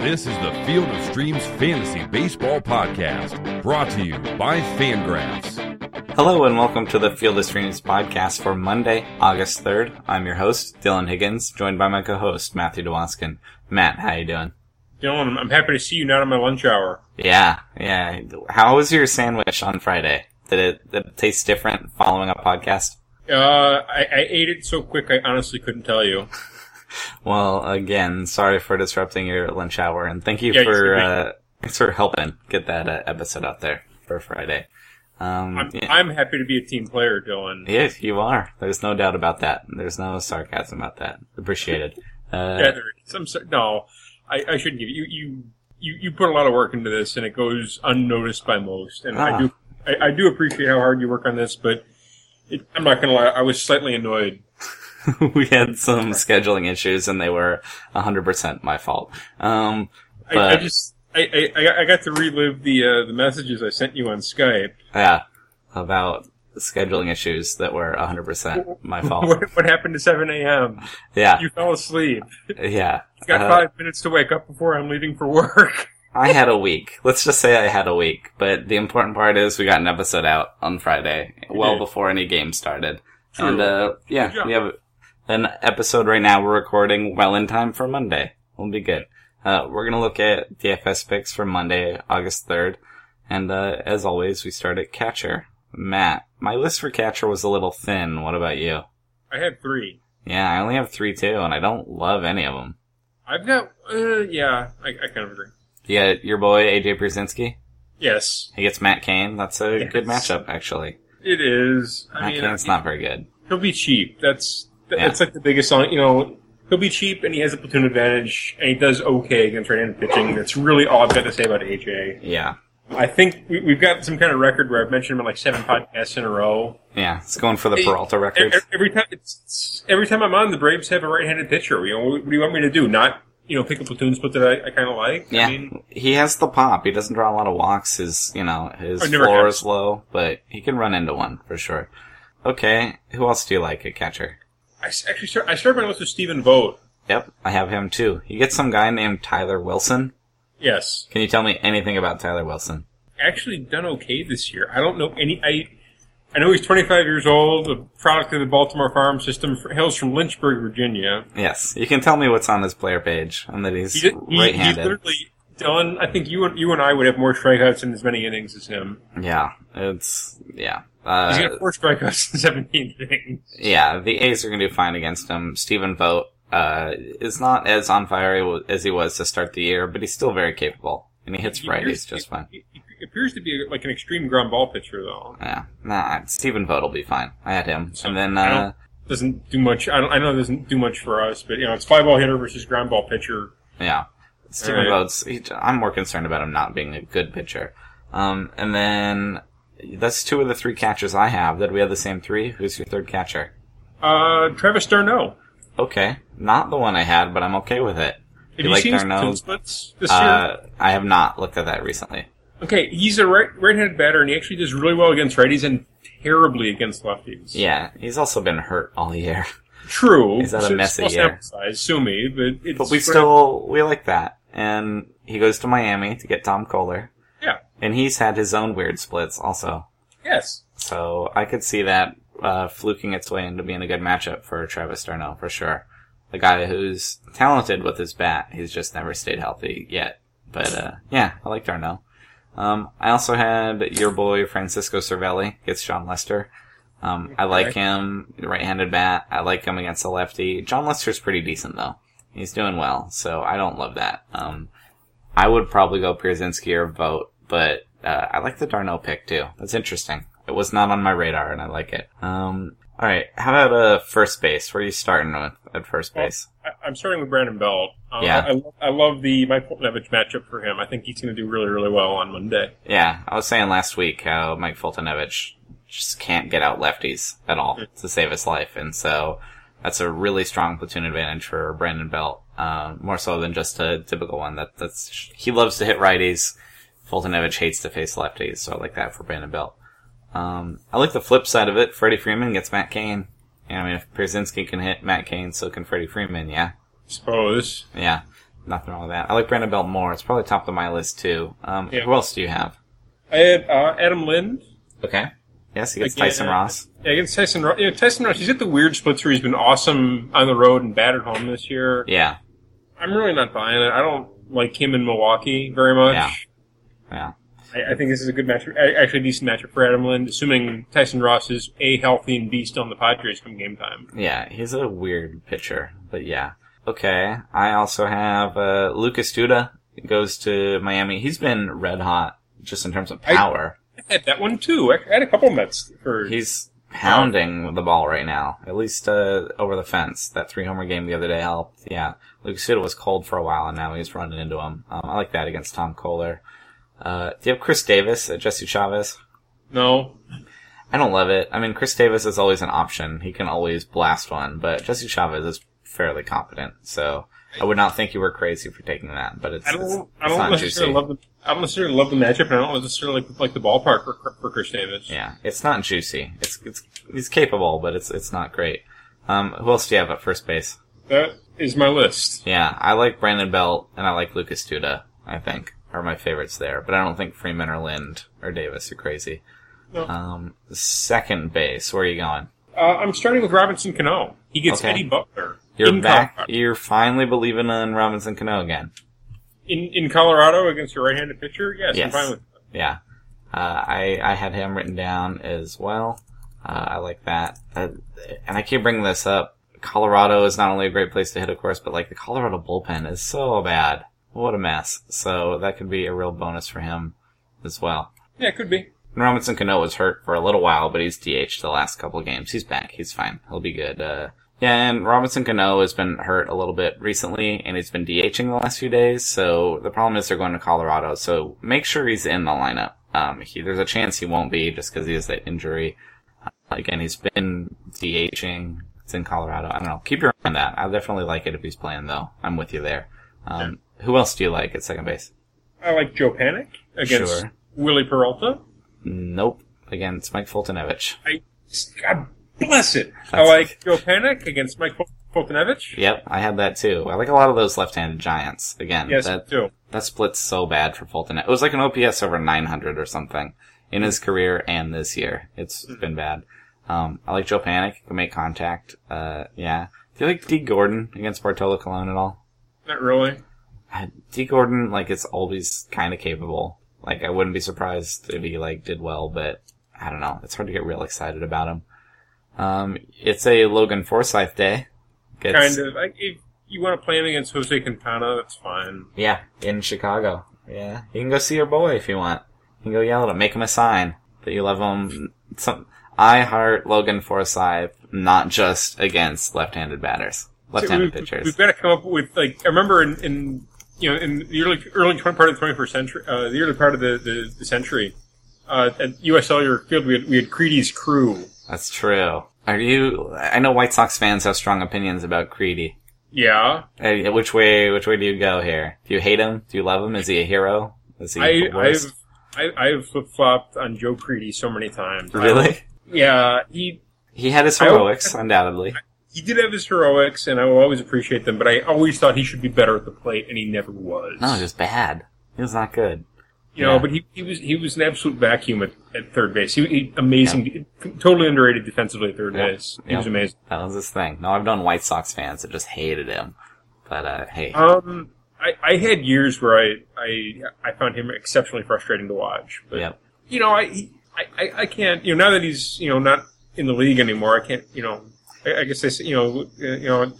This is the Field of Streams Fantasy Baseball Podcast, brought to you by Fangraphs. Hello and welcome to the Field of Streams podcast for Monday, August 3rd. I'm your host, Dylan Higgins, joined by my co-host, Matthew DeWaskin. Matt, how you doing? Dylan, I'm happy to see you not on my lunch hour. Yeah, yeah. How was your sandwich on Friday? Did it, did it taste different following a podcast? Uh, I, I ate it so quick I honestly couldn't tell you. Well, again, sorry for disrupting your lunch hour, and thank you Yeah, for uh, thanks for helping get that uh, episode out there for Friday. Um, I'm, yeah. I'm happy to be a team player, Dylan. Yes, you are. There's no doubt about that. There's no sarcasm about that. Appreciated. Uh, Yeah, there is. I'm. No, I, I shouldn't give you, you, you, you put a lot of work into this and it goes unnoticed by most. And Ah. I do, I, I do appreciate how hard you work on this, but it, I'm not gonna lie, I was slightly annoyed. we had some scheduling issues and they were 100% my fault. Um, I, I just, I, I, I got- to relive the, uh, the messages I sent you on Skype. yeah, about scheduling issues that were 100% my fault. What, what happened to 7 a.m.? Yeah, You fell asleep. yeah. You got Uh, five minutes to wake up before I'm leaving for work. I had a week. Let's just say I had a week. But the important part is we got an episode out on Friday, well before any game started. True. And, uh, yeah, we have an episode right now we're recording well in time for Monday. We'll be good. Uh, we're gonna look at DFS picks for Monday, August 3rd. And, uh, as always, we start at catcher. Matt, my list for catcher was a little thin. What about you? I had three. Yeah, I only have three too, and I don't love any of them. I've got, uh, yeah, I, I kind of agree. You got your boy AJ Pierzynski. Yes, He gets Matt Cain. That's a Yes. good matchup, actually. it is. I Matt mean, Cain's not very good. he'll be cheap. That's Yeah. that's like the biggest song. You know, he'll be cheap, and he has a platoon advantage, and he does okay against right-handed pitching. That's really all I've got to say about AJ. Yeah. I think we, we've got some kind of record where I've mentioned him in like seven podcasts in a row. Yeah, it's going for the Peralta records. e- Every time, it's, it's- every time I'm on, the Braves have a right-handed pitcher. You know, what do you want me to do? Not you know, pick a platoon split that I, I kind of like. Yeah, I mean, he has the pop. He doesn't draw a lot of walks. His, you know, his floor is low, but he can run into one for sure. Okay, who else do you like at catcher? I actually start, I started my list with Stephen Vogt. Yep, I have him too. You get some guy named Tyler Wilson. Yes. Can you tell me anything about Tyler Wilson? actually done okay this year. I don't know any. I I know he's 25 years old, a product of the Baltimore farm system, hails from Lynchburg, Virginia. Yes, you can tell me what's on his player page and that he's He, did- he, he right-handed. literally done. I think you and you and I would have more strikeouts in as many innings as him. yeah, it's yeah. He's Uh, got four strikeouts in 17 innings. Yeah, the A's are going to do fine against him. Stephen Vogt uh, is not as on fire as he was to start the year, but he's still very capable, and he hits He righties just fine. He, he appears to be like an extreme ground ball pitcher, though. Yeah, nah, Stephen Vogt will be fine. I had him, So, and then uh, Doesn't do much. I, don't, I know it doesn't do much for us, but you know, it's fly ball hitter versus ground ball pitcher. yeah, Stephen Alright. Vogt's. He, I'm more concerned about him not being a good pitcher. Um, and then that's two of the three catchers I have. That we have the same three? Who's your third catcher? Uh, Travis d'Arnaud. Okay, not the one I had, but I'm okay with it. Have You you, like seen d'Arnaud? splits this year? Uh, I have not looked at that recently. Okay, he's a right right-handed batter, and he actually does really well against righties and terribly against lefties. Yeah, he's also been hurt all year. true. He's had a So messy small year. Size, sue me, but it's But we still we like that. And he goes to Miami to get Tom Koehler, and he's had his own weird splits also. yes. So I could see that uh, fluking its way into being a good matchup for Travis d'Arnaud for sure. The guy who's talented with his bat, he's just never stayed healthy yet. But uh, yeah, I like d'Arnaud. Um, I also had your boy Francisco Cervelli gets Jon Lester. Um, I like him, right-handed bat. I like him against a lefty. Jon Lester's pretty decent though. He's doing well, so I don't love that. Um, I would probably go Pierzynski or Vogt, but uh, I like the d'Arnaud pick too. That's interesting. It was not on my radar, and I like it. Um, all right, how about uh, first base? Where are you starting with at first base? I, I'm starting with Brandon Belt. Um, Yeah. I, I, love- I love the Mike Foltynewicz matchup for him. I think he's going to do really, really well on Monday. Yeah, I was saying last week how Mike Foltynewicz just can't get out lefties at all to save his life, and so that's a really strong platoon advantage for Brandon Belt. Um, more so than just a typical one. That that's he loves to hit righties. Foltynewicz hates to face lefties, so I like that for Brandon Belt. Um, I like the flip side of it. Freddie Freeman gets Matt Cain. I mean, if Pierzynski can hit Matt Cain, so can Freddie Freeman. Yeah, Suppose. yeah. nothing wrong with that. I like Brandon Belt more. It's probably top of my list too. Um, Yeah. Who else do you have? I had uh, Adam Lind. Okay. Yes, he gets Again, Tyson Ross. Yeah, against Tyson Ross. You know, Tyson Ross, he's got the weird splits where he's been awesome on the road and bad at home this year. Yeah, I'm really not buying it. I don't like him in Milwaukee very much. Yeah. Yeah. I, I think this is a good matchup, actually a decent matchup for Adam Lind, assuming Tyson Ross is a healthy and beast on the Padres come game time. Yeah, he's a weird pitcher, but yeah. Okay, I also have uh, Lucas Duda goes to Miami. He's been red hot just in terms of power. I had that one too. I I had a couple Mets for. He's pounding the ball right now, at least uh, over the fence. That three homer game the other day helped. Yeah, Lucas Duda was cold for a while, and now he's running into him. Um, I like that against Tom Koehler. Uh, do you have Chris Davis at Jesse Chavez? no. I don't love it. I mean, Chris Davis is always an option. He can always blast one, but Jesse Chavez is fairly competent. So I would not think you were crazy for taking that, but it's, I don't. I it's don't not necessarily juicy. love the. I don't necessarily love the matchup, and I don't necessarily like, like the ballpark for, for Chris Davis. Yeah, it's not juicy. It's, it's, he's capable, but it's, it's not great. Um, who else do you have at first base? That is my list. Yeah, I like Brandon Belt and I like Lucas Duda, I think, are my favorites there, but I don't think Freeman or Lind or Davis are crazy. No. Um, second base, where are you going? Uh, I'm starting with Robinson Cano. He gets Okay. Eddie Butler. You're back. Colorado, You're finally believing in Robinson Cano again. in, in Colorado against your right-handed pitcher. Yes, Yes. I'm fine with. Yeah. Uh, I, I had him written down as well. Uh, I like that. Uh, and I keep bringing this up. Colorado is not only a great place to hit, of course, but like the Colorado bullpen is so bad. What a mess. So that could be a real bonus for him as well. Yeah, it could be. And Robinson Cano was hurt for a little while, but he's DH the last couple of games. He's back. He's fine. He'll be good. Uh, yeah, and Robinson Cano has been hurt a little bit recently, and he's been DHing the last few days. So the problem is they're going to Colorado. So make sure he's in the lineup. Um, he, there's a chance he won't be just because he has that injury. Uh, again, he's been DHing. It's in Colorado. I don't know. Keep your eye on that. I definitely like it if he's playing though. I'm with you there. Um, who else do you like at second base? I like Joe Panik against Sure. Wily Peralta. Nope. Against Mike Foltynewicz. I God bless it. I That's- like Joe Panik against Mike Fol- Foltynewicz. Yep, I had that too. I like a lot of those left-handed giants. Again, Yes, that too. that split's so bad for Fulton. It was like an OPS over 900 or something in his career and this year. It's been bad. Um, I like Joe Panik. Can make contact. Uh, yeah. Do you like Dee Gordon against Bartolo Colon at all? Not really. Dee Gordon, like, is always kind of capable. Like, I wouldn't be surprised if he, like, did well, but I don't know. It's hard to get real excited about him. Um, it's a Logan Forsythe day. Gets- Kind of. Like, if you want to play him against Jose Quintana, that's fine. Yeah, in Chicago. Yeah, you can go see your boy if you want. You can go yell at him, make him a sign that you love him. Some, I heart Logan Forsythe, not just against left-handed batters, left-handed we've, pitchers. We've got to come up with like I remember in, in you know in the early early 20 part of the 21st century, uh, the early part of the the, the century, uh, at U.S. Cellular Field we had we had Crede's crew. That's true. Are you? I know White Sox fans have strong opinions about Crede. Yeah, Uh, Which way? Which way do you go here? Do you hate him? Do you love him? Is he a hero? Is he I, I've I, I've flip flopped on Joe Crede so many times. really? Yeah, he He had his I- heroics, undoubtedly. He did have his heroics, and I will always appreciate them. But I always thought he should be better at the plate, and he never was. No, he was bad. He was not good. You know, but he, he was he was an absolute vacuum at, at third base. He, he amazing, totally underrated defensively at third Yeah. base. He Yeah. was amazing. That was his thing. No, I've known White Sox fans that just hated him. But, uh, hey. Um, I, I had years where I, I I found him exceptionally frustrating to watch. But yep. you know, I, he- I I I can't. You know, now that he's you know not in the league anymore, I can't. You know, I, I guess I say you know uh, you know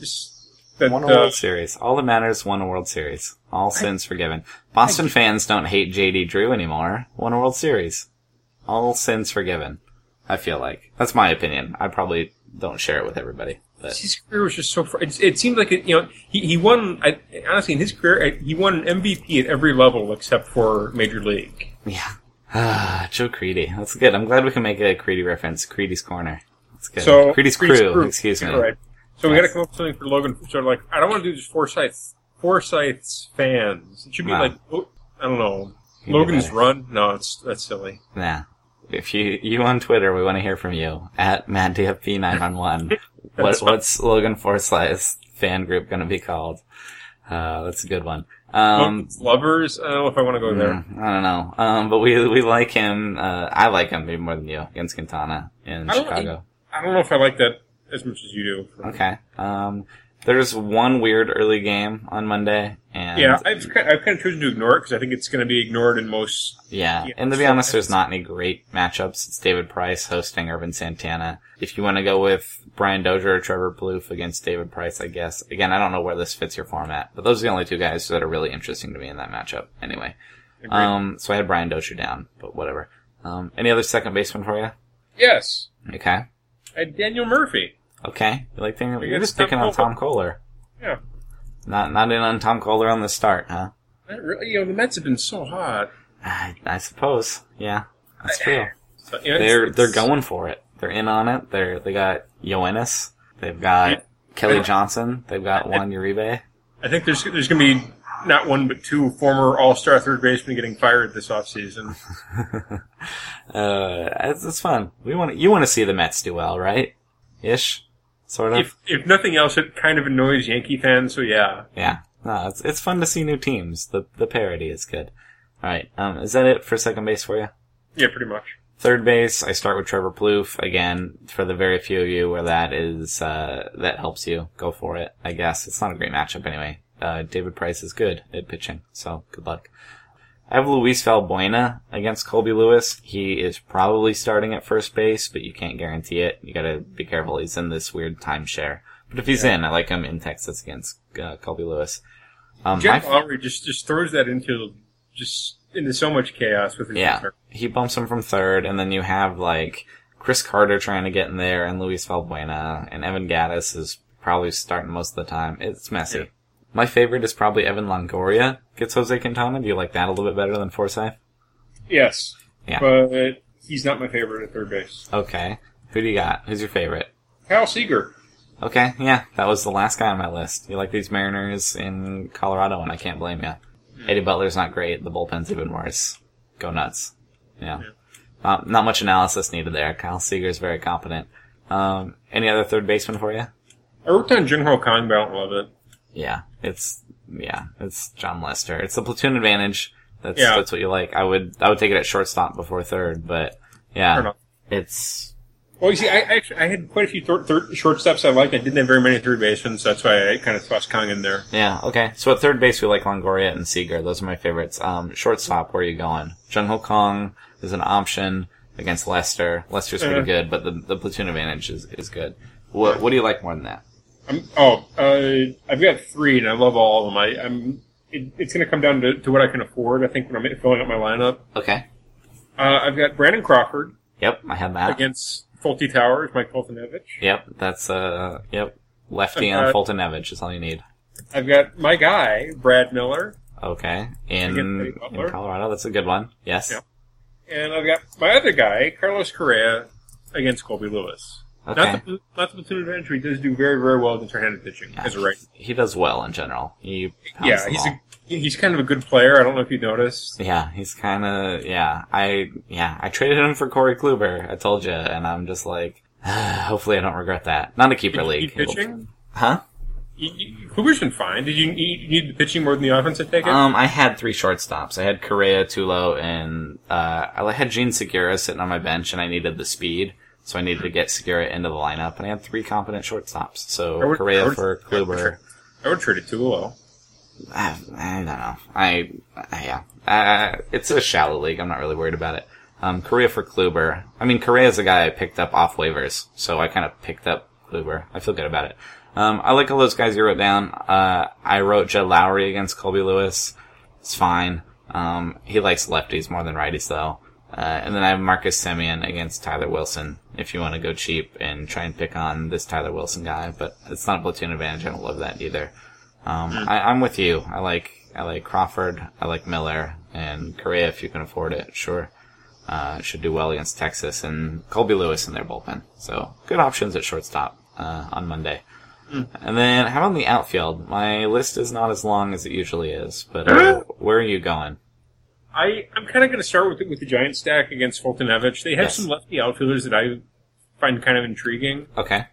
that Won a uh, World Series. All that matters, won a World Series. All sins forgiven. Boston fans don't hate JD Drew anymore. Won a World Series. All sins forgiven. I feel like. That's my opinion. I probably don't share it with everybody. But his career was just so. Fr- it, it seemed like it, you know he he won. I, honestly, in his career, I, he won an MVP at every level except for major league. yeah. Ah, Joe Crede. That's good. I'm glad we can make a Crede reference. Crede's Corner. That's good. So Crede's crew. Excuse me. All right. So we got to come up with something for Logan. So like, I don't want to do just Forsythe. Forsythe's fans. It should be Wow. like oh, I don't know. You do Logan's better. run. No, it's that's silly. Nah. If you you on Twitter, we want to hear from you at MadDFP911. what, That's fine. what's Logan Forsythe's fan group going to be called? Uh, that's a good one. Um, lovers. I don't know if I want to go there. mm, I don't know. Um, but we we like him. Uh, I like him maybe more than you against Quintana in I don't- Chicago. I don't know if I like that as much as you do. Okay. Um, there's one weird early game on Monday, and Yeah, I've kind I've kind of chosen to ignore it because I think it's going to be ignored in most. Yeah, and to be honest, there's not any great matchups. It's David Price hosting Ervin Santana. If you want to go with Brian Dozier or Trevor Plouffe against David Price, I guess. Again, I don't know where this fits your format, but those are the only two guys that are really interesting to me in that matchup. Anyway, Agreed. um, so I had Brian Dozier down, but whatever. Um, any other second baseman for you? yes, Okay, Had Daniel Murphy. okay. You like thinking, you're just picking on Tom Koehler. Yeah, Not not in on Tom Koehler on the start, huh? That really, you know, the Mets have been so hot. I, I suppose. Yeah, that's true. So, you know, they're they're going for it. They're in on it. They're they got Yoenis. They've got Yeah. Kelly Johnson. They've got Juan Uribe. I think there's there's going to be not one but two former All Star third basemen getting fired this offseason. Uh, it's, it's fun. We want you want to see the Mets do well, right? Ish, sort of. if if nothing else, it kind of annoys Yankee fans. So yeah, yeah. No, it's it's fun to see new teams. The the parody is good. All right. Um, is that it for second base for you? yeah, pretty much. Third base, I start with Trevor Plouffe again. For the very few of you where that is uh, that helps you, go for it. I guess it's not a great matchup anyway. Uh, David Price is good at pitching, so good luck. I have Luis Valbuena against Colby Lewis. He is probably starting at first base, but you can't guarantee it. You gotta be careful. He's in this weird timeshare. But if he's in, I like him in Texas against uh, Colby Lewis. Um, Jeff my- just just throws that into just into so much chaos with his Yeah, return. he bumps him from third, and then you have like Chris Carter trying to get in there, and Luis Valbuena, and Evan Gattis is probably starting most of the time. It's messy. Yeah. My favorite is probably Evan Longoria gets Jose Quintana. Do you like that a little bit better than Forsythe? Yes, Yeah. but he's not my favorite at third base. Okay. Who do you got? Who's your favorite? Kyle Seager. Okay, yeah, that was the last guy on my list. You like these Mariners in Colorado, and I can't blame you. Eddie Butler's not great. The bullpen's even worse. Go nuts. Yeah. Uh, not much analysis needed there. Kyle Seager's very competent. Um, any other third baseman for you? I wrote down Jung Ho Kang, but I don't love it. Yeah, it's yeah, it's John Lester. It's the platoon advantage. That's Yeah. that's what you like. I would I would take it at shortstop before third, but yeah, it's Well, you see, I actually I had quite a few third, third shortstops I liked. I didn't have very many third basemen, so that's why I kind of tossed Kang in there. Yeah, okay. So at third base, we like Longoria and Seager. Those are my favorites. Um, shortstop, where are you going? Jung Ho Kang is an option against Lester. Lester's pretty Uh. good, but the, the platoon advantage is, is good. What, what do you like more than that? I'm, oh, uh, I've got three, and I love all of them. I, I'm. It, it's going to come down to, to what I can afford. I think when I'm filling up my lineup, Okay. uh, I've got Brandon Crawford Yep, I have that. against Fulty Towers, Mike Foltynewicz. Yep, that's, uh, yep. Lefty Uh, on Foltynewicz is all you need. I've got my guy Brad Miller, Okay. In, in Colorado, that's a good one. Yes. Yep. and I've got my other guy Carlos Correa against Colby Lewis. Okay. Not the platoon advantage. but He does do very very well against right-handed pitching as a right. He does well in general. He Yeah, he's a he's kind of a good player. I don't know if you noticed. Yeah, he's kind of yeah. I yeah, I traded him for Corey Kluber. I told you, and I'm just like, hopefully I don't regret that. Not a keeper Did you league, pitching? huh? Kluber's been fine. Did you need, you need the pitching more than the offense? I take it. Um, I had three shortstops. I had Correa, Tulo, and uh, I had Jean Segura sitting on my bench, and I needed the speed, so I needed to get Segura into the lineup, and I had three competent shortstops. So I would- I Correa would- for Kluber. I would trade it too low. I, I don't know. I, I yeah. Uh, it's a shallow league. I'm not really worried about it. Um, Correa for Kluber. I mean, Correa is a guy I picked up off waivers, so I kind of picked up Kluber. I feel good about it. Um, I like all those guys you wrote down. Uh, I wrote Jed Lowrie against Colby Lewis. It's fine. Um, he likes lefties more than righties though. Uh, and then I have Marcus Semien against Tyler Wilson. If you want to go cheap and try and pick on this Tyler Wilson guy, but it's not a platoon advantage. I don't love that either. Um, I, I'm with you. I like I like Crawford. I like Miller and Correa if you can afford it. Sure, uh, should do well against Texas and Colby Lewis in their bullpen. So good options at shortstop uh, on Monday. And then how about the outfield? My list is not as long as it usually is, but uh, where are you going? I I'm kind of going to start with the, with the Giant stack against Foltynewicz. They have Yes. some lefty outfielders that I find kind of intriguing. Okay,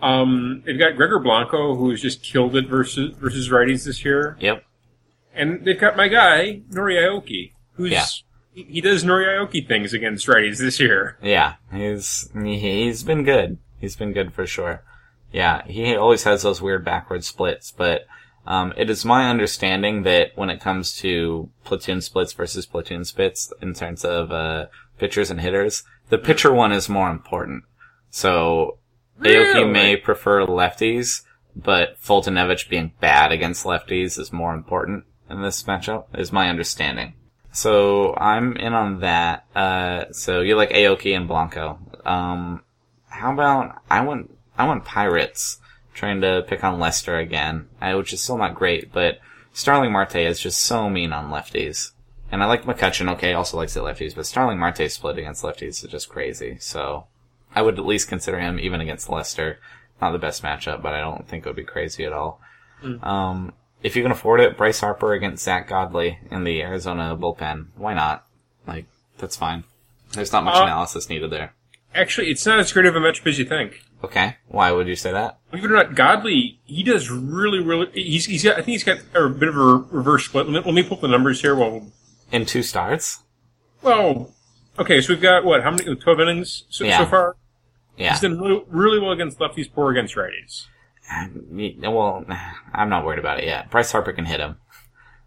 Um, they've got Gregor Blanco, who's just killed it versus versus righties this year, Yep. and they've got my guy Nori Aoki, who's Yeah. he, he does Nori Aoki things against righties this year. Yeah, he's he's been good. He's been good for sure. Yeah, he always has those weird backward splits, but um, it is my understanding that when it comes to platoon splits versus platoon splits in terms of uh, pitchers and hitters, the pitcher one is more important. So Aoki Really? may prefer lefties, but Foltynewicz being bad against lefties is more important in this matchup, is my understanding. So I'm in on that. Uh, so you like Aoki and Blanco. Um, how about I want I went Pirates, trying to pick on Lester again, which is still not great, but Starling Marte is just so mean on lefties. And I like McCutchen, okay, also likes the lefties, but Starling Marte's split against lefties is just crazy. So I would at least consider him even against Lester. Not the best matchup, but I don't think it would be crazy at all. Um, if you can afford it, Bryce Harper against Zack Godley in the Arizona bullpen. Why not? Like, that's fine. There's not much Uh, analysis needed there. Actually, it's not as great of a matchup as you think. Okay. Why would you say that? Believe it or not, Godley, he does really, really. He's, he's got. I think he's got a bit of a reverse split. Let me, let me pull up the numbers here. Well, In two starts? well, okay. So we've got what? How many? Twelve innings so, Yeah. so far. Yeah. He's done really, really well against lefties, poor against righties. Um, well, I'm not worried about it yet. Bryce Harper can hit him.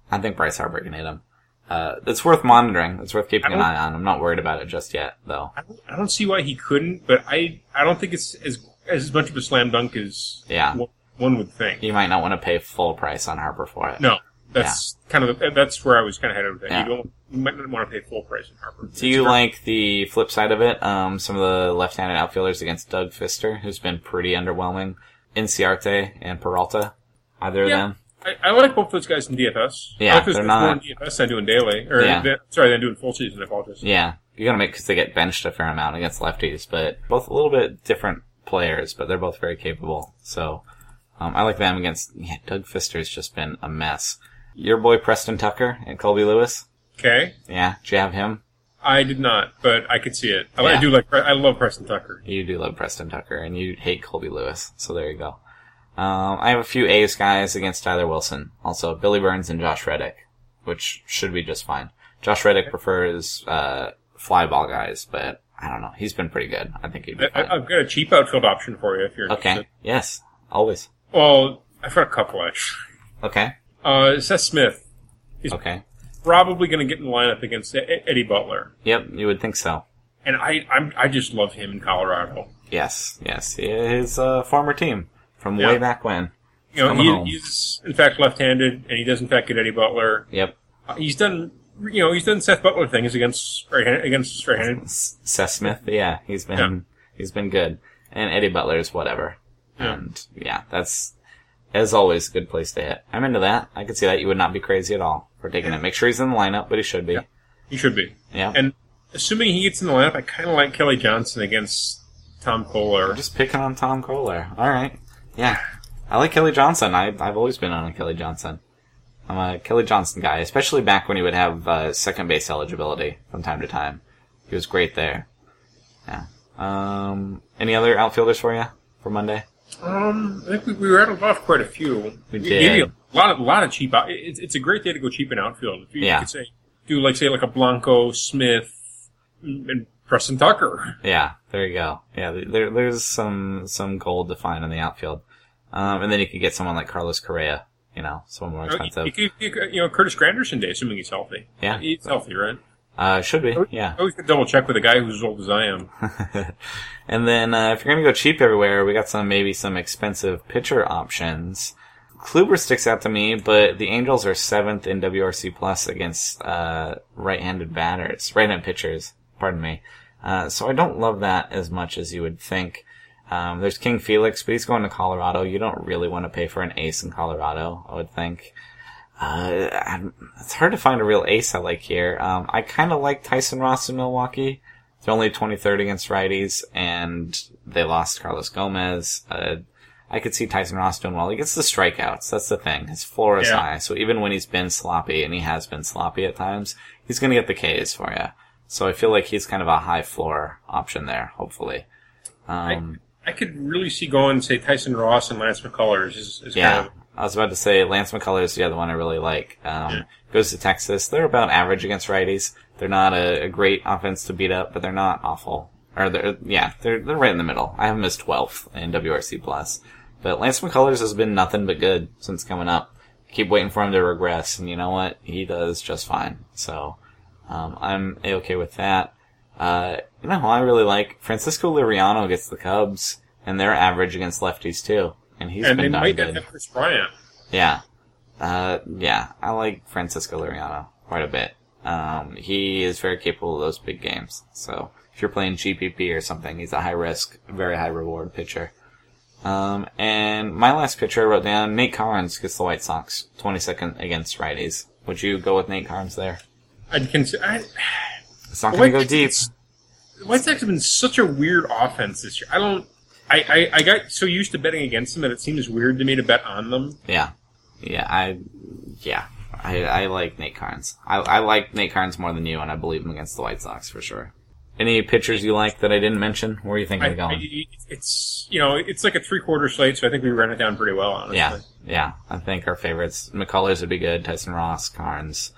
I think Bryce Harper can hit him. Uh, it's worth monitoring. It's worth keeping an eye on. I'm not worried about it just yet, though. I don't, I don't see why he couldn't, but I, I don't think it's as as much of a slam dunk as Yeah. one, one would think. You might not want to pay full price on Harper for it. No, that's kind of the, that's where I was kind of headed with that. Yeah. You don't you might not want to pay full price on Harper. Do you like the flip side of it? Um, some of the left-handed outfielders against Doug Fister, who's been pretty underwhelming. Inciarte and Peralta, either of them. I, I like both those guys in DFS. Yeah, I like those they're guys more in not- DFS than doing daily, or Yeah. than- sorry, than doing full season. I apologize. Yeah, you're gonna make because they get benched a fair amount against lefties, but both a little bit different players, but they're both very capable. So um, I like them against. Yeah, Doug Fister's just been a mess. Your boy Preston Tucker and Colby Lewis. Okay, Yeah, did you have him? I did not, but I could see it. I, I do like. I love Preston Tucker. You do love Preston Tucker, and you hate Colby Lewis. So there you go. Um, I have a few A's guys against Tyler Wilson. Also, Billy Burns and Josh Reddick, which should be just fine. Josh Reddick prefers uh, fly ball guys, but I don't know. He's been pretty good. I think he'd be I, I've got a cheap outfield option for you if you're Okay. interested. Yes. Always. Well, I've got a couple actually. Okay. Uh, Seth Smith Okay. probably going to get in the lineup against Eddie Butler, Yep. You would think so. and I I'm, I just love him in Colorado. Yes. Yes. His uh, former team from Yeah. way back when. You know, he, he's in fact left-handed, and he does in fact get Eddie Butler. Yep. Uh, he's done, you know, he's done Seth Butler things against right against right-handed. Seth Smith. Yeah. He's been Yeah. he's been good. And Eddie Butler's whatever. Yeah. And yeah, that's as always a good place to hit. I'm into that. I could see that. You would not be crazy at all for taking it. Make sure he's in the lineup, but he should be. Yeah. He should be. Yeah. And assuming he gets in the lineup, I kind of like Kelly Johnson against Tom Koehler. Just picking on Tom Koehler. All right. Yeah. I like Kelly Johnson. I, I've always been on a Kelly Johnson. I'm a Kelly Johnson guy, especially back when he would have uh, second base eligibility from time to time. He was great there. Yeah. Um, any other outfielders for you for Monday? Um, I think we, we rattled off quite a few. We did. a lot of a lot of cheap. Out, it's, it's a great day to go cheap in outfield. If you, Yeah. you could say do like say like a Blanco, Smith, and Preston Tucker. Yeah, there you go. Yeah, there, there's some some gold to find in the outfield, um, and then you could get someone like Carlos Correa. You know, someone more You, expensive. you, you could- you know Curtis Granderson day, assuming he's healthy. Yeah. he's healthy, right? Uh, should be. Yeah. I always could double check with a guy who's as old as I am. and then uh, if you're gonna go cheap everywhere, we got some maybe some expensive pitcher options. Kluber sticks out to me, but the Angels are seventh in WRC plus against uh, right-handed batters, right-handed pitchers. Pardon me. Uh, so I don't love that as much as you would think. Um, there's King Felix, but he's going to Colorado. You don't really want to pay for an ace in Colorado, I would think. Uh, it's hard to find a real ace I like here. Um, I kind of like Tyson Ross in Milwaukee. They're only 23rd against righties, and they lost Carlos Gomez. Uh, I could see Tyson Ross doing well. He gets the strikeouts. That's the thing. His floor is Yeah. high. So even when he's been sloppy, and he has been sloppy at times, he's going to get the Ks for you. So I feel like he's kind of a high floor option there, hopefully. Um, I could really see going, say, Tyson Ross and Lance McCullers. Is, is Yeah. Kind of, I was about to say Lance McCullers is the other one I really like. Um, Goes to Texas. They're about average against righties. They're not a, a great offense to beat up, but they're not awful. Or they're, yeah, they're, they're right in the middle. I have them as 12th in WRC plus. But Lance McCullers has been nothing but good since coming up. Keep waiting for him to regress, and you know what? He does just fine. So, um, I'm a-okay with that. Uh, you know I really like? Francisco Liriano gets the Cubs, and they're average against lefties too. And he's and they been darn might good. Kris Bryant. Yeah. Uh, yeah, I like Francisco Liriano quite a bit. Um, he is very capable of those big games. So if you're playing GPP or something, he's a high risk, very high reward pitcher. Um, and my last pitcher I wrote down, Nate Karns gets the White Sox, 22nd against righties. Would you go with Nate Karns there? I'd consider. I, It's not going to go deep. The White Sox have been such a weird offense this year. I don't. I, I, I got so used to betting against them that it seems weird to me to bet on them. Yeah. Yeah, I, yeah. I, I like Nate Karns. I, I like Nate Karns more than you, and I believe him against the White Sox for sure. Any pitchers you like that I didn't mention? Where are you thinking I, of going? I- it's you know it's like a three quarter slate, so I think we ran it down pretty well. Honestly. Yeah, yeah. I think our favorites, McCullers would be good. Tyson Ross, Karns.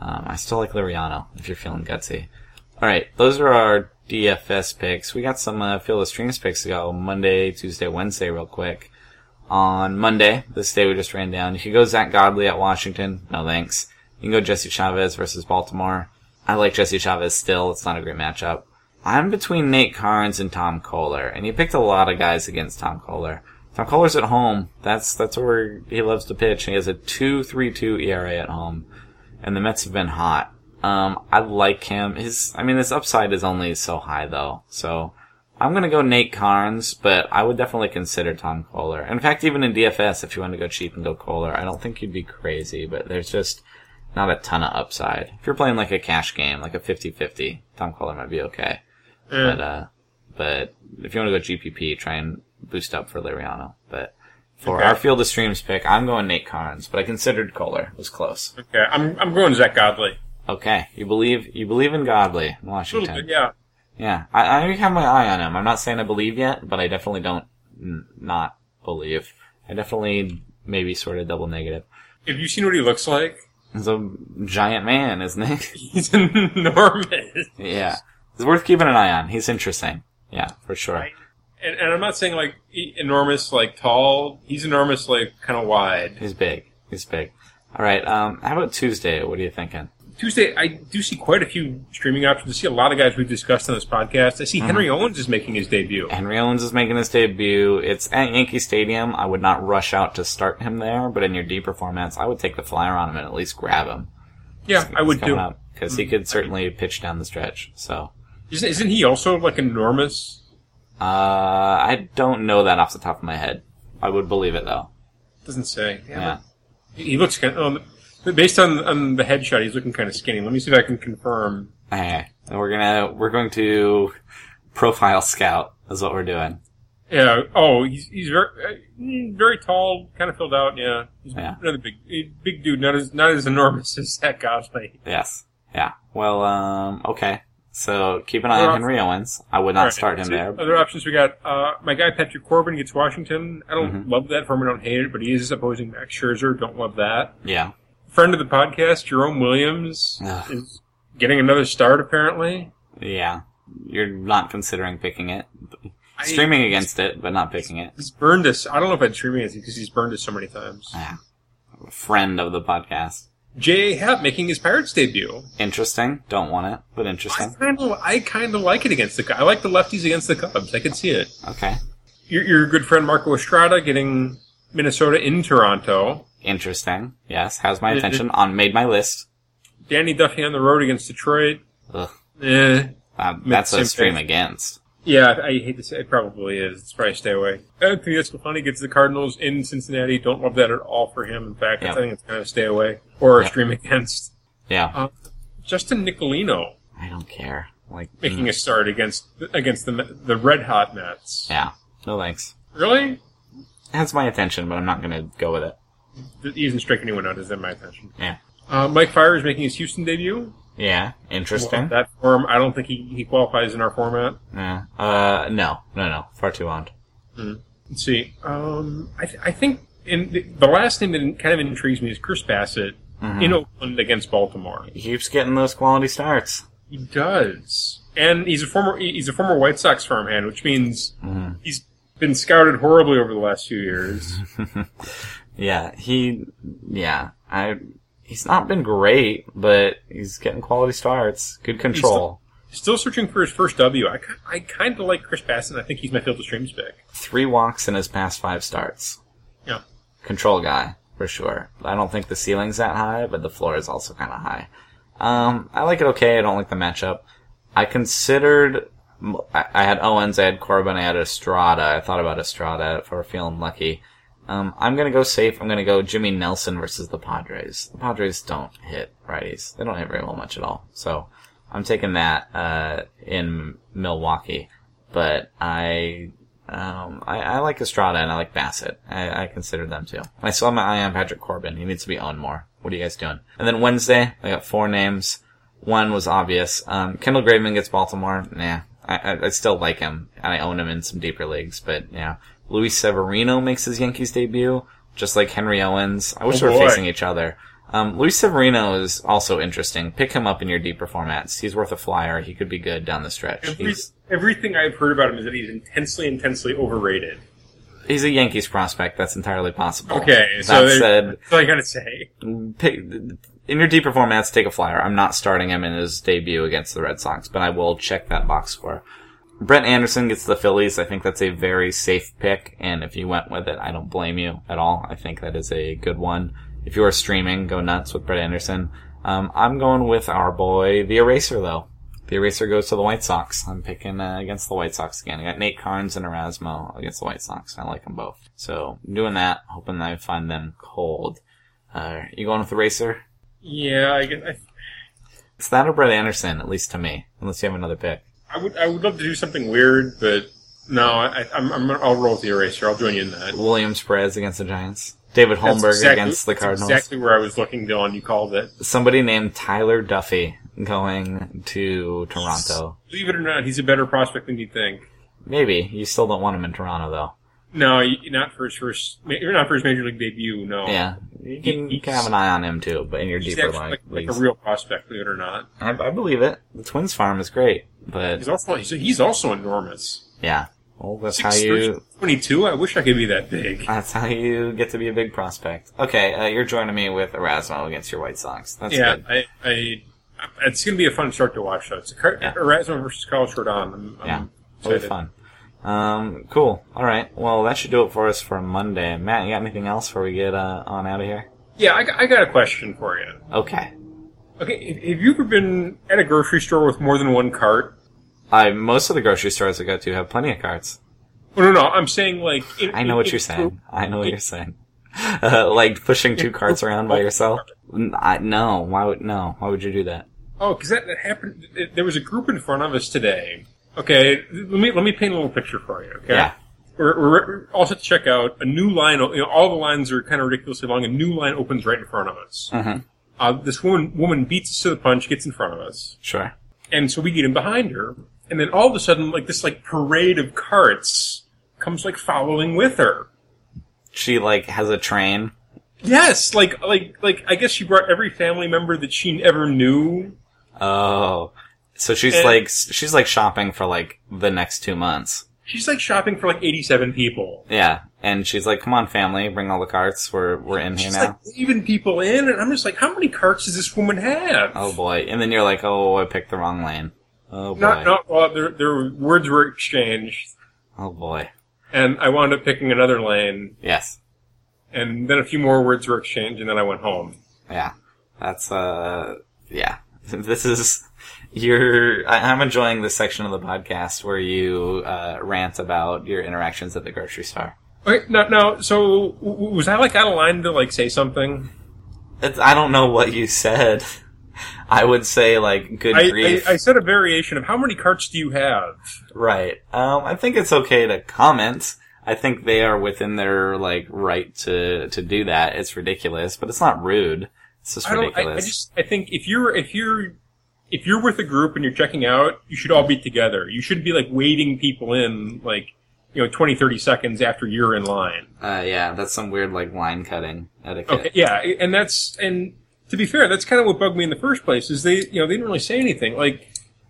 Um, I still like Liriano if you're feeling gutsy. All right, those are our DFS picks. We got some uh, Field of Streams picks to go Monday, Tuesday, Wednesday, real quick. On Monday, this day we just ran down. You could go Zack Godley at Washington. No thanks. You can go Jesse Chavez versus Baltimore. I like Jesse Chavez still. It's not a great matchup. I'm between Nate Karns and Tom Koehler, and he picked a lot of guys against Tom Koehler. Tom Koehler's at home. That's that's where he loves to pitch. He has a two three two ERA at home, and the Mets have been hot. Um, I like him. His, I mean, his upside is only so high though. So I'm gonna go Nate Karns, but I would definitely consider Tom Koehler. In fact, even in DFS, if you want to go cheap and go Koehler, I don't think you'd be crazy. But there's just not a ton of upside. If you're playing like a cash game, like a 50-50, Tom Koehler might be okay. Yeah. But uh, but if you want to go GPP, try and boost up for Liriano. But for Okay. our field of streams pick, I'm going Nate Karns, but I considered Koehler. It was close. Okay, I'm I'm going Zack Godley. Okay, you believe you believe in Godley, in Washington. bit, yeah. Yeah, I, I have my eye on him. I'm not saying I believe yet, but I definitely don't n- not believe. I definitely maybe sort of double negative. Have you seen what he looks like? He's a giant man, isn't he? He's enormous. yeah, it's worth keeping an eye on. He's interesting. Yeah, for sure. Right. And, and I'm not saying like enormous, like tall. He's enormous, like kind of wide. He's big. He's big. All right. Um, how about Tuesday? What are you thinking? Tuesday, I do see quite a few streaming options. I see a lot of guys we've discussed on this podcast. I see Henry Owens is making his debut. Henry Owens is making his debut. It's at Yankee Stadium. I would not rush out to start him there, but in your deeper formats, I would take the flyer on him and at least grab him. Yeah, I would do. because he could certainly pitch down the stretch. So Isn't, isn't he also like enormous? Uh, I don't know that off the top of my head. I would believe it though. Doesn't say. Yeah. He looks kind of, um, based on, on the headshot, he's looking kind of skinny. Let me see if I can confirm. Okay. And we're gonna we're going to profile scout is what we're doing. Yeah. Oh, he's he's very uh, very tall, kind of filled out. Yeah. He's Yeah. another big big dude, not as not as enormous as Zack Godley. Yes. Yeah. Well, um, okay. So keep an eye on Henry Owens. I would not Alright, start him there. Other options we got. Uh, my guy Patrick Corbin gets Washington. I don't Mm-hmm. love that. I don't hate it, but he is opposing Max Scherzer. Don't love that. Yeah. Friend of the podcast, Jerome Williams Ugh. is getting another start. Apparently, Yeah. You're not considering picking it. I- Streaming against it, but not picking it. he's burned us. I don't know if I'd stream against it because he's burned us so many times. Yeah. Friend of the podcast. J.A. Happ making his Pirates debut. Interesting. Don't want it, but I interesting. kind of, I kind of like it against the. I like the lefties against the Cubs. I can see it. Okay. Your, your good friend Marco Estrada getting Minnesota in Toronto. Interesting. Yes. Has my attention on made my list. Danny Duffy on the road against Detroit. Ugh. Eh. Uh, that's a stream against. Yeah, I hate to say it probably is. It's probably stay away. Anthony DeSclafani gets the Cardinals in Cincinnati. Don't love that at all for him. In fact, Yeah. I think it's kind of stay away or a Yeah. stream against. Yeah. Uh, Justin Nicolino I don't care. Like making mm, a start against against the the red hot Mets. Yeah. No thanks. Really? Has my attention, but I'm not gonna go with it. He doesn't strike anyone out. Is in my attention. Yeah. Uh, Mike Fiers is making his Houston debut. Yeah. Interesting. That form, I don't think he, he qualifies in our format. Yeah. Uh, no, no, no. Far too owned. Let's see. Um, I, th- I think in the, the last thing that kind of intrigues me is Chris Bassitt in Oakland against Baltimore. He keeps getting those quality starts. He does, and he's a former he's a former White Sox farmhand, which means he's been scouted horribly over the last few years. Yeah, he, yeah, I, he's not been great, but he's getting quality starts. Good control. Still searching for his first W. I, I kind of like Chris Bassitt. I think he's my field of streams pick. Three walks in his past five starts. Yeah. Control guy, for sure. I don't think the ceiling's that high, but the floor is also kind of high. Um, I like it okay. I don't like the matchup. I considered, I, I had Owens, I had Corbin, I had Estrada. I thought about Estrada if I were feeling lucky. Um, I'm gonna go safe. I'm gonna go Jimmy Nelson versus the Padres. The Padres don't hit righties. They don't hit very well much at all. So I'm taking that uh, in Milwaukee. But I, um, I, I like Estrada and I like Bassitt. I, I consider them too. I still have my eye on Patrick Corbin. He needs to be owned more. What are you guys doing? And then Wednesday, I got four names. One was obvious. Um, Kendall Graveman gets Baltimore. Nah, I, I, I still like him. I own him in some deeper leagues, but yeah. Luis Severino makes his Yankees debut, just like Henry Owens. I wish Oh, they were boy. facing each other. Um, Luis Severino is also interesting. Pick him up in your deeper formats. He's worth a flyer. He could be good down the stretch. Every, everything I've heard about him is that he's intensely, intensely overrated. he's a Yankees prospect. That's entirely possible. Okay, That so said, that's all I gotta say. pick, in your deeper formats, take a flyer. I'm not starting him in his debut against the Red Sox, but I will check that box score. Brett Anderson gets the Phillies. I think that's a very safe pick, and if you went with it, I don't blame you at all. I think that is a good one. If you are streaming, go nuts with Brett Anderson. Um, I'm going with our boy, the Eraser, though. The Eraser goes to the White Sox. I'm picking uh, against the White Sox again. I got Nate Karns and Erasmo against the White Sox. I like them both. So, I'm doing that, hoping that I find them cold. Uh, you going with the Eraser? Yeah, I, guess- I, It's that or Brett Anderson, at least to me. Unless you have another pick. I would I would love to do something weird, but no, I, I'm, I'm I'll roll with the eraser. I'll join you in that. Williams Perez against the Giants. David Holmberg exactly- against the that's Cardinals. Exactly where I was looking, Dylan. You called it. Somebody named Tyler Duffey going to Toronto. Believe it or not, he's a better prospect than you think. Maybe. You still don't want him in Toronto, though. No, not for his first. You're not for his major league debut. No. Yeah. You can, you can have an eye on him, too, but in your He's deeper actually li- like, like a real prospect, believe it or not. I, I believe it. The Twins farm is great, but He's also he's, he's also enormous. yeah. Well, that's how you, 22. I wish I could be that big. that's how you get to be a big prospect. Okay, uh, you're joining me with Erasmo against your White Sox. That's yeah, good. I, I. It's going to be a fun start to watch. Though it's a Yeah. Erasmo versus Carlos Rodon. I'm, Yeah. Really fun. Um, cool. All right. Well, that should do it for us for Monday. Matt, you got anything else before we get uh, on out of here? Yeah, I, got- I got a question for you. Okay. Okay, have- you ever been at a grocery store with more than one cart? I most of the grocery stores I go to have plenty of carts. Oh, no, no, I'm saying like. In, I know what you're saying. I know what you're saying. Uh, like pushing two carts around by yourself. I, no. Why would no? Why would you do that? Oh, because that, that happened. There was a group in front of us today. Okay, let me let me paint a little picture for you. Okay. Yeah. We're, we're, we're all set to check out. A new line, you know, all the lines are kind of ridiculously long. A new line opens right in front of us. Mhm. Uh, this woman woman beats us to the punch, gets in front of us, Sure. and so we get in behind her. And then all of a sudden, like this, like parade of carts comes like following with her. She like has a train. Yes, like like like I guess she brought every family member that she ever knew. Oh. So she's And- like she's like shopping for like the next two months. She's like shopping for like eighty-seven people. Yeah, and she's like, "Come on, family, bring all the carts. We're we're in here She's now." like leaving people in, and I'm just like, how many carts does this woman have? Oh boy! And then you're like, "Oh, I picked the wrong lane." Oh boy! Not, not well. Their their words were exchanged, Oh boy! and I wound up picking another lane, Yes, and then a few more words were exchanged, and then I went home. yeah. That's uh, yeah. This is you're. I, I'm enjoying this section of the podcast where you uh, rant about your interactions at the grocery store. Okay, now, now, so w- was I like out of line to like say something? It's, I don't know what you said. I would say like good I, I, grief. I said a variation of how many carts do you have? Right. Um, I think it's okay to comment. I think they are within their like right to to do that. It's ridiculous, but it's not rude. It's just I don't. I, ridiculous. I just. I think if you're if you're if you're with a group and you're checking out, you should all be together. You shouldn't be like waiting people in like you know 20, 30 seconds after you're in line. Uh, yeah, that's some weird like line cutting etiquette. Okay, yeah, and that's and to be fair, that's kind of what bugged me in the first place. Is they you know they didn't really say anything like.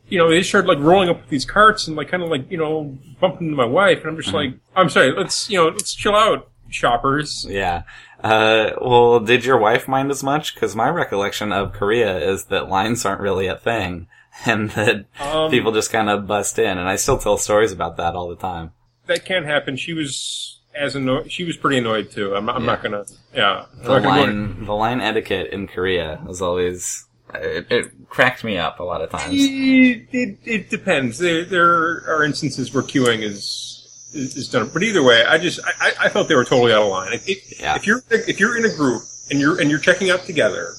You know, they started like rolling up with these carts and like kind of like you know bumping into my wife, and I'm just like, I'm sorry, let's you know let's chill out, shoppers. Yeah. Uh, well, did your wife mind as much? Because my recollection of Korea is that lines aren't really a thing, and that Um, people just kind of bust in. And I still tell stories about that all the time. that can't happen. She was as annoyed. She was pretty annoyed too. I'm, I'm Yeah. not gonna. Yeah, I'm The gonna go line, the line etiquette in Korea is always it, it cracked me up a lot of times. It, it, it depends. There, there are instances where queuing is, is done, but either way, I just I, I- felt they were totally out of line. Yeah. if you're if you're in a group and you're and you're checking out together,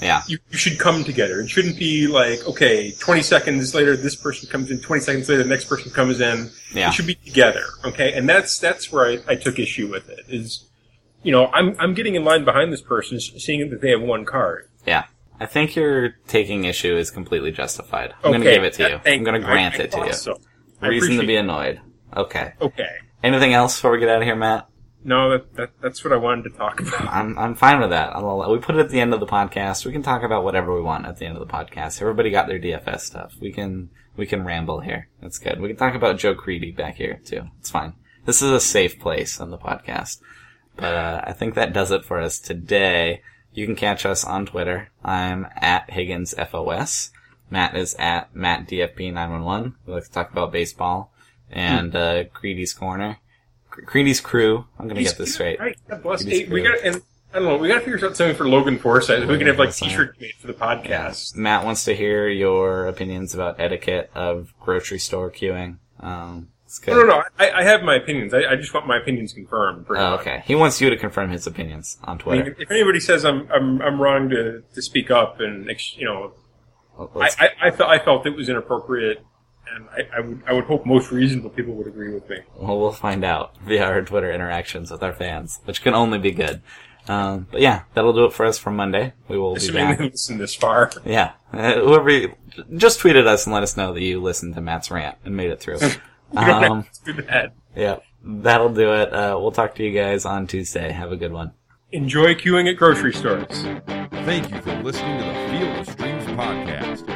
Yeah, you, you should come together. It shouldn't be like okay, 20 seconds later this person comes in, 20 seconds later the next person comes in. yeah, It should be together, okay? And that's that's where I, I took issue with it. Is you know I'm I'm getting in line behind this person, seeing that they have one card. yeah. I think your taking issue is completely justified. I'm going to give it to you. I'm going to grant I- I it to you. So. Reason to be annoyed. Okay. Okay. Anything else before we get out of here, Matt? No, that, that that's what I wanted to talk about. I'm I'm fine with that. I'll, we put it at the end of the podcast. We can talk about whatever we want at the end of the podcast. Everybody got their DFS stuff. We can we can ramble here. That's good. We can talk about Joe Crede back here too. It's fine. This is a safe place on the podcast. But uh, I think that does it for us today. You can catch us on Twitter. I'm at Higgins FOS. Matt is at Matt DFP911. We like to talk about baseball and uh, Crede's corner. Cre- Crede's crew. I'm gonna get this straight. Right. God bless. It is Hey, we got and I don't know. We got to figure out something for Logan Forsythe. We can have like Forsythe. T-shirts made for the podcast. Matt wants to hear your opinions about etiquette of grocery store queuing. Um. No, no, no. I, I have my opinions. I, I just want my opinions confirmed. Oh, okay. He wants you to confirm his opinions on I Twitter. mean, if anybody says I'm I'm I'm wrong to, to speak up and you know, Well, I I, I, felt, I felt it was inappropriate, and I, I would I would hope most reasonable people would agree with me. well, we'll find out via our Twitter interactions with our fans, which can only be good. Um, but yeah, that'll do it for us for Monday. We will be Assuming back. they listen this far. Yeah. Uh, whoever, you- just tweeted us and let us know that you listened to Matt's rant and made it through. You don't um, have to that. yeah. That'll do it. Uh, we'll talk to you guys on Tuesday. Have a good one. Enjoy queuing at grocery stores. Thank you for listening to the Field of Streams podcast.